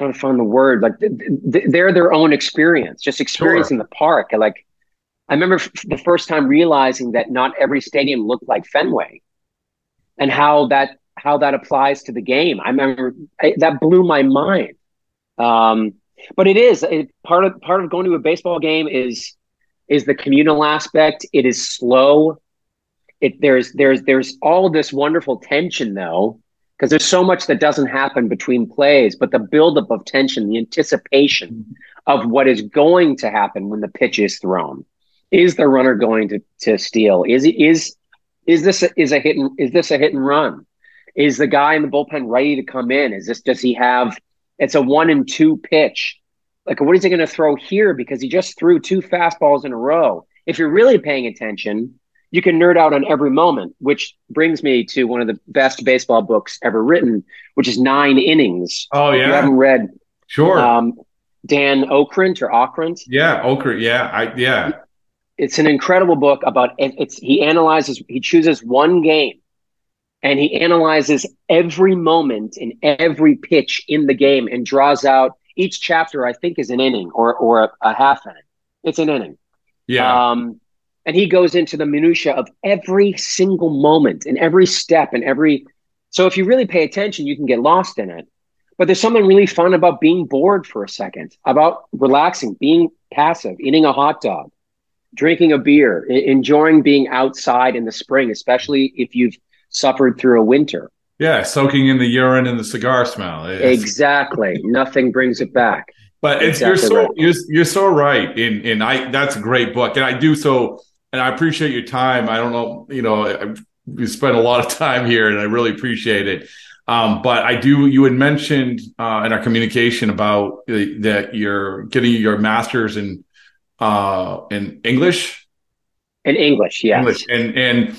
[SPEAKER 11] Trying to find the word like they're their own experience, just experiencing sure. the park. Like I remember f- the first time realizing that not every stadium looked like Fenway, and how that how that applies to the game. I remember I, that blew my mind. Um, but it is it, part of part of going to a baseball game is is the communal aspect. It is slow. It there's there's there's all this wonderful tension though, because there's so much that doesn't happen between plays, but the buildup of tension, the anticipation mm-hmm. of what is going to happen when the pitch is thrown is the runner going to to steal? Is is is this a, is a hit and is this a hit and run? Is the guy in the bullpen ready to come in? Is this does he have? It's a one and two pitch. Like what is he going to throw here? Because he just threw two fastballs in a row. If you're really paying attention, you can nerd out on every moment. Which brings me to one of the best baseball books ever written, which is Nine Innings.
[SPEAKER 10] Oh yeah,
[SPEAKER 11] if you haven't read.
[SPEAKER 10] Sure. Um,
[SPEAKER 11] Dan Okrent or Okrent.
[SPEAKER 10] Yeah, Okrent. Yeah, I yeah
[SPEAKER 11] it's an incredible book about it's he analyzes he chooses one game and he analyzes every moment in every pitch in the game and draws out each chapter i think is an inning or or a, a half inning it's an inning
[SPEAKER 10] yeah um,
[SPEAKER 11] and he goes into the minutia of every single moment and every step and every so if you really pay attention you can get lost in it but there's something really fun about being bored for a second about relaxing being passive eating a hot dog drinking a beer, enjoying being outside in the spring, especially if you've suffered through a winter.
[SPEAKER 10] Yeah, soaking in the urine and the cigar smell.
[SPEAKER 11] It's... Exactly. Nothing brings it back.
[SPEAKER 10] But it's exactly you're so right. you're, you're so right. In in I that's a great book, and I do so, and I appreciate your time. I don't know, you know, we spent a lot of time here, and I really appreciate it. Um, but I do. You had mentioned uh, in our communication about uh, that you're getting your master's in uh, in English.
[SPEAKER 11] In English, yeah.
[SPEAKER 10] English, and and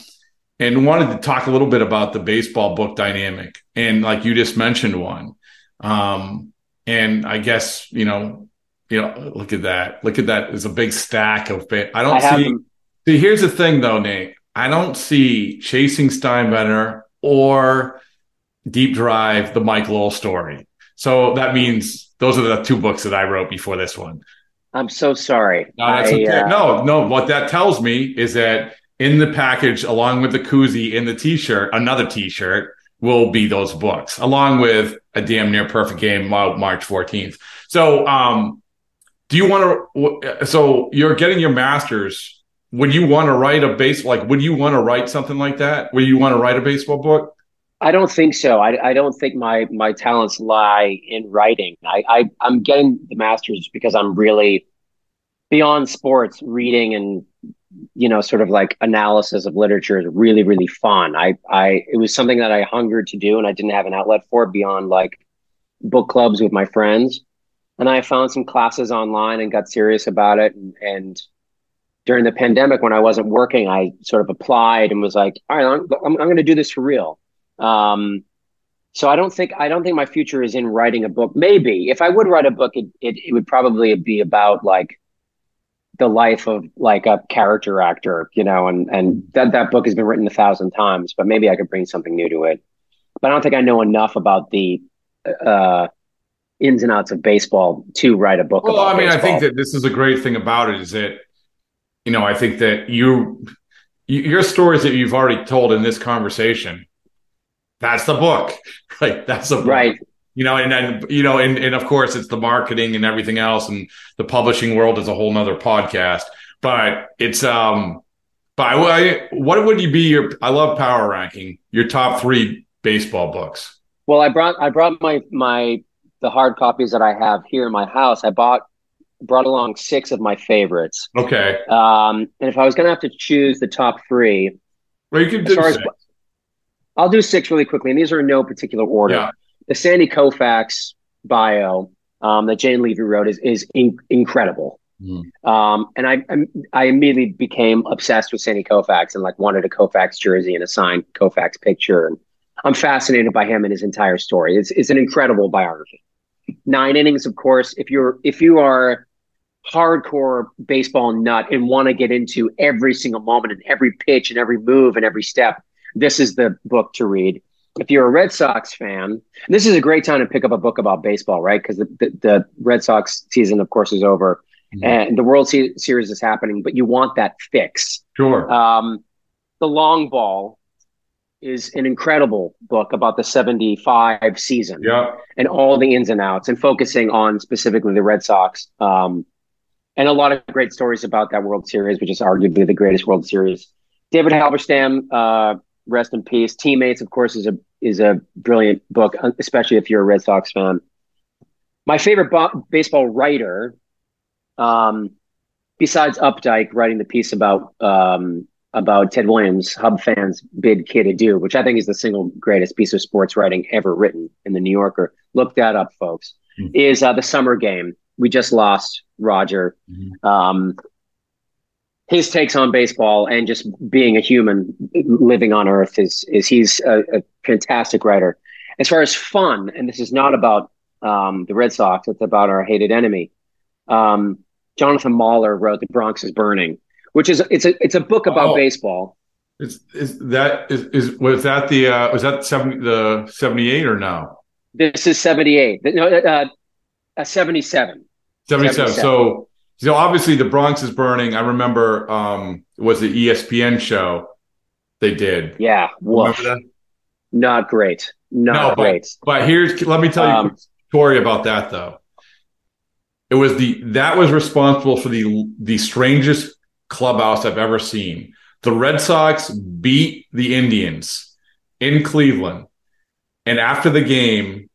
[SPEAKER 10] and wanted to talk a little bit about the baseball book dynamic, and like you just mentioned one, um, and I guess you know you know, look at that. Look at that. There's a big stack of. I don't
[SPEAKER 11] I
[SPEAKER 10] see. See, here's the thing, though, Nate. I don't see chasing Steinbrenner or Deep Drive, the Mike Lowell story. So that means those are the two books that I wrote before this one.
[SPEAKER 11] I'm so sorry.
[SPEAKER 10] No, that's
[SPEAKER 11] I,
[SPEAKER 10] okay.
[SPEAKER 11] uh,
[SPEAKER 10] no, no. What that tells me is that in the package, along with the koozie in the T-shirt, another T-shirt will be those books, along with a damn near perfect game March 14th. So, um, do you want to? So you're getting your master's. Would you want to write a base? Like, would you want to write something like that? Would you want to write a baseball book?
[SPEAKER 11] I don't think so. I, I don't think my my talents lie in writing. I, I I'm getting the master's because I'm really beyond sports. Reading and you know, sort of like analysis of literature is really really fun. I I it was something that I hungered to do, and I didn't have an outlet for beyond like book clubs with my friends. And I found some classes online and got serious about it. And, and during the pandemic, when I wasn't working, I sort of applied and was like, all right, I'm, I'm, I'm going to do this for real. Um, so I don't think I don't think my future is in writing a book. Maybe if I would write a book, it, it, it would probably be about like the life of like a character actor, you know, and and that that book has been written a thousand times, but maybe I could bring something new to it. But I don't think I know enough about the uh, ins and outs of baseball to write a book.
[SPEAKER 10] Well, I mean,
[SPEAKER 11] baseball.
[SPEAKER 10] I think that this is a great thing about it is that you know I think that you your stories that you've already told in this conversation that's the book (laughs) right? That's the book.
[SPEAKER 11] right.
[SPEAKER 10] You know and then you know and, and of course it's the marketing and everything else and the publishing world is a whole nother podcast but it's um but I, what would you be your i love power ranking your top three baseball books.
[SPEAKER 11] Well i brought i brought my my the hard copies that i have here in my house. I bought brought along six of my favorites
[SPEAKER 10] okay
[SPEAKER 11] um and if i was gonna have to choose the top three
[SPEAKER 10] well you can do
[SPEAKER 11] as, I'll do six really quickly, and these are in no particular order.
[SPEAKER 10] Yeah.
[SPEAKER 11] The Sandy Koufax bio um, that Jane Leavy wrote is is in- incredible. Mm. Um, and I, I, I immediately became obsessed with Sandy Koufax and like wanted a Koufax jersey and a signed Koufax picture. And I'm fascinated by him and his entire story. It's it's an incredible biography. Nine innings, of course. If you're if you are hardcore baseball nut and want to get into every single moment and every pitch and every move and every step, this is the book to read. If you're a Red Sox fan, this is a great time to pick up a book about baseball, right? Because the, the, the, Red Sox season, of course, is over mm-hmm. and the World Series is happening, but you want that fix.
[SPEAKER 10] Sure.
[SPEAKER 11] Um, the Long Ball is an incredible book about the 75 season
[SPEAKER 10] yeah.
[SPEAKER 11] and all the ins and outs and focusing on specifically the Red Sox. Um, and a lot of great stories about that World Series, which is arguably the greatest World Series. David Halberstam, uh, rest in peace. Teammates, of course, is a is a brilliant book, especially if you're a Red Sox fan. My favorite bo- baseball writer, um, besides Updike writing the piece about um, about Ted Williams, Hub fans bid kid adieu, which I think is the single greatest piece of sports writing ever written in the New Yorker. Look that up, folks. Mm-hmm. Is uh, the summer game? We just lost Roger. Mm-hmm. Um, his takes on baseball and just being a human living on earth is is he's a, a fantastic writer as far as fun and this is not about um, the red sox it's about our hated enemy um, jonathan mahler wrote the bronx is burning which is it's a it's a book about oh. baseball
[SPEAKER 10] is is that is, is was that the uh was that 70 the 78 or no
[SPEAKER 11] this is 78 no uh, uh 77
[SPEAKER 10] 77 so so obviously the Bronx is burning. I remember um it was the ESPN show they did.
[SPEAKER 11] Yeah. Remember that? Not great. Not no, great.
[SPEAKER 10] But, but here's let me tell you um, a story about that though. It was the that was responsible for the the strangest clubhouse I've ever seen. The Red Sox beat the Indians in Cleveland. And after the game,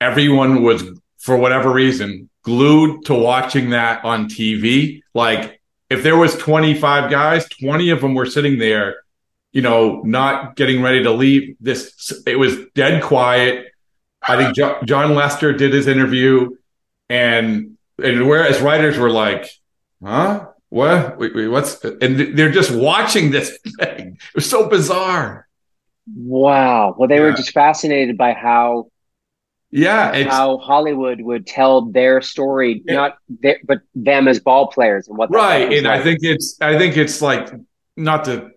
[SPEAKER 10] everyone was for whatever reason glued to watching that on TV. Like if there was 25 guys, 20 of them were sitting there, you know, not getting ready to leave. This it was dead quiet. I think jo- Jon Lester did his interview, and and whereas writers were like, "Huh? What? Wait, wait, what's?" And they're just watching this (laughs) thing. It was so bizarre.
[SPEAKER 11] Wow. Well, they yeah. were just fascinated by how
[SPEAKER 10] Yeah, it's,
[SPEAKER 11] how Hollywood would tell their story,
[SPEAKER 10] Yeah.
[SPEAKER 11] not their, but them as ball players and what
[SPEAKER 10] right and i think it's i think it's like not to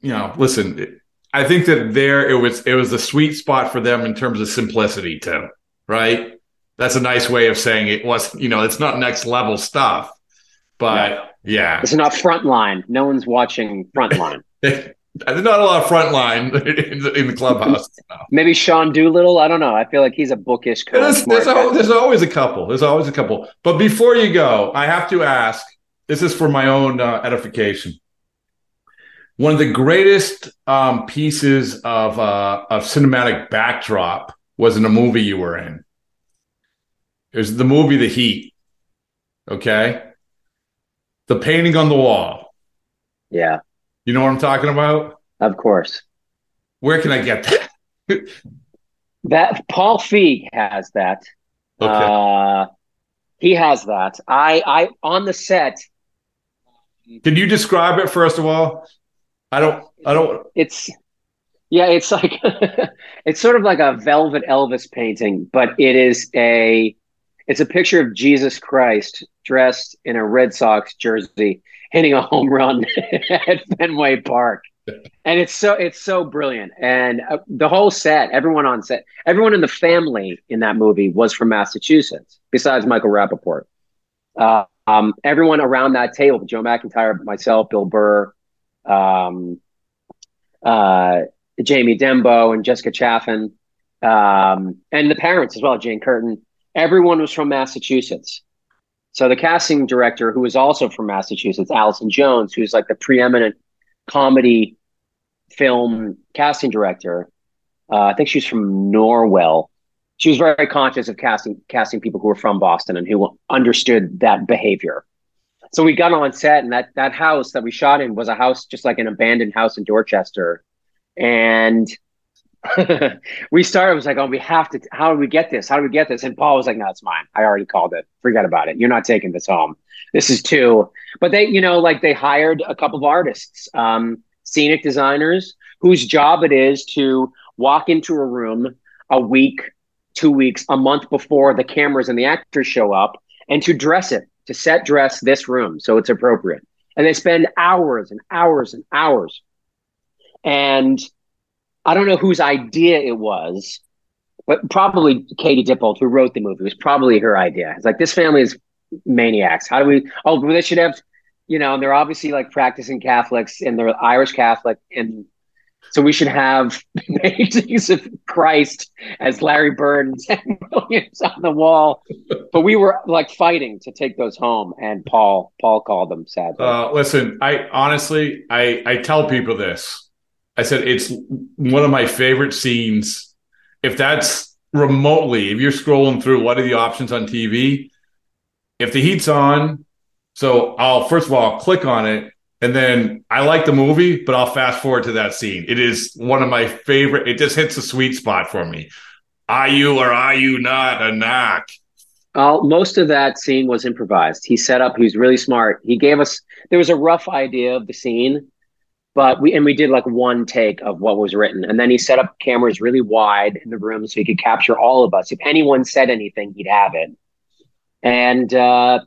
[SPEAKER 10] you know listen i think that there it was it was the sweet spot for them in terms of simplicity too right that's a nice way of saying it was you know it's not next level stuff but yeah
[SPEAKER 11] it's not frontline. No one's watching frontline. (laughs)
[SPEAKER 10] there's not a lot of front line (laughs) in the, in the clubhouse (laughs)
[SPEAKER 11] Maybe Sean Doolittle. I don't know. I feel like he's a bookish coach.
[SPEAKER 10] there's, there's, al- there's always a couple there's always a couple but before you go i have to ask this is for my own uh, edification one of the greatest um, pieces of uh, of cinematic backdrop was in a movie you were in. It was the movie The Heat. Okay, the painting on the wall.
[SPEAKER 11] yeah,
[SPEAKER 10] You know what I'm talking about?
[SPEAKER 11] of course.
[SPEAKER 10] Where can I get that? (laughs)
[SPEAKER 11] That Paul Feig has that.
[SPEAKER 10] Okay.
[SPEAKER 11] Uh, he has that. I, I on the set.
[SPEAKER 10] Can you describe it first of all? I don't. I don't.
[SPEAKER 11] It's yeah, it's like (laughs) it's sort of like a velvet Elvis painting, but it is a it's a picture of Jesus Christ dressed in a Red Sox jersey hitting a home run (laughs) at Fenway Park. (laughs) And it's so it's so brilliant, and uh, the whole set, everyone on set, everyone in the family in that movie was from Massachusetts, besides Michael Rapaport. Uh, um, everyone around that table, Joe McIntyre, myself, Bill Burr, um, uh, Jamie Denbo and Jessica Chaffin, um, and the parents as well, Jane Curtin. Everyone was from Massachusetts. So the casting director, who was also from Massachusetts, Allison Jones, who's like the preeminent comedy film casting director, uh, I think she's from Norwell. She was very conscious of casting casting people who were from Boston and who understood that behavior. So we got on set, and that that house that we shot in was a house just like an abandoned house in Dorchester, and (laughs) we started. Was like, oh, we have to. How do we get this? How do we get this? And Paul was like, no, it's mine. I already called it. Forget about it. You're not taking this home. This is two. But they, you know, like they hired a couple of artists, um, scenic designers, whose job it is to walk into a room a week, two weeks, a month before the cameras and the actors show up, and to dress it, to set dress this room so it's appropriate. And they spend hours and hours and hours. And I don't know whose idea it was, but probably Katie Dippold, who wrote the movie, was probably her idea. It's like this family is maniacs. How do we? Oh, they should have, you know, and they're obviously like practicing Catholics and they're Irish Catholic, and so we should have (laughs) paintings of Christ as Larry Bird and Williams on the wall. But we were like fighting to take those home, and Paul Paul called them sadly.
[SPEAKER 10] Uh, listen, I honestly, I I tell people this. I said it's one of my favorite scenes. If that's remotely, if you're scrolling through, what are the options on TV? If the heat's on, so I'll first of all click on it, and then I like the movie, but I'll fast forward to that scene. It is one of my favorite. It just hits a sweet spot for me. Are you or are you not a knock?
[SPEAKER 11] Uh, most of that scene was improvised. He set up. He was really smart. He gave us. There was a rough idea of the scene, but we and we did like one take of what was written, and then he set up cameras really wide in the room so he could capture all of us. If anyone said anything, he'd have it. And uh,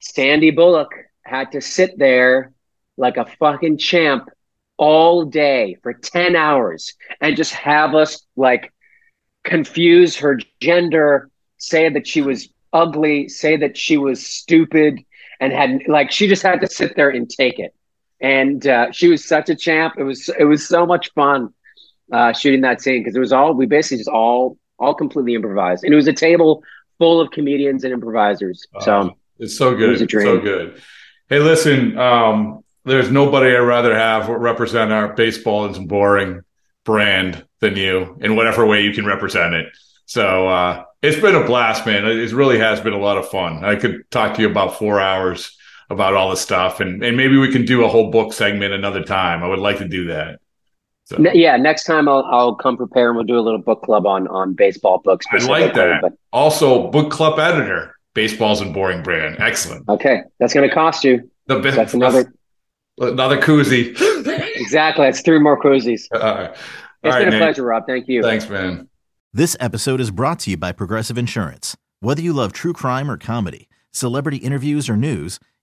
[SPEAKER 11] Sandy Bullock had to sit there like a fucking champ all day for ten hours and just have us like confuse her gender, say that she was ugly, say that she was stupid, and had like she just had to sit there and take it. And uh, she was such a champ. It was it was so much fun uh, shooting that scene because it was all we basically just all all completely improvised, and it was a table full of comedians and improvisers. So
[SPEAKER 10] it's so good.
[SPEAKER 11] was a dream.
[SPEAKER 10] So good. Hey, listen, um, there's nobody I'd rather have represent our baseball is boring brand than you in whatever way you can represent it. So uh, it's been a blast, man. It it really has been a lot of fun. I could talk to you about four hours about all the stuff, and, and maybe we can do a whole book segment another time. I would like to do that. So
[SPEAKER 11] Ne- yeah, next time I'll I'll come prepare and we'll do a little book club on on baseball books.
[SPEAKER 10] I like
[SPEAKER 11] specifically,
[SPEAKER 10] that. Also, book club editor, baseball's and boring brand. Excellent.
[SPEAKER 11] Okay, that's going to cost you.
[SPEAKER 10] The best,
[SPEAKER 11] That's another (laughs)
[SPEAKER 10] another koozie. (laughs)
[SPEAKER 11] exactly. That's three more koozies. (laughs)
[SPEAKER 10] All right.
[SPEAKER 11] It's
[SPEAKER 10] All
[SPEAKER 11] been
[SPEAKER 10] right,
[SPEAKER 11] a
[SPEAKER 10] Nate.
[SPEAKER 11] pleasure, Rob. Thank you.
[SPEAKER 10] Thanks, man.
[SPEAKER 12] This episode is brought to you by Progressive Insurance. Whether you love true crime or comedy, celebrity interviews or news,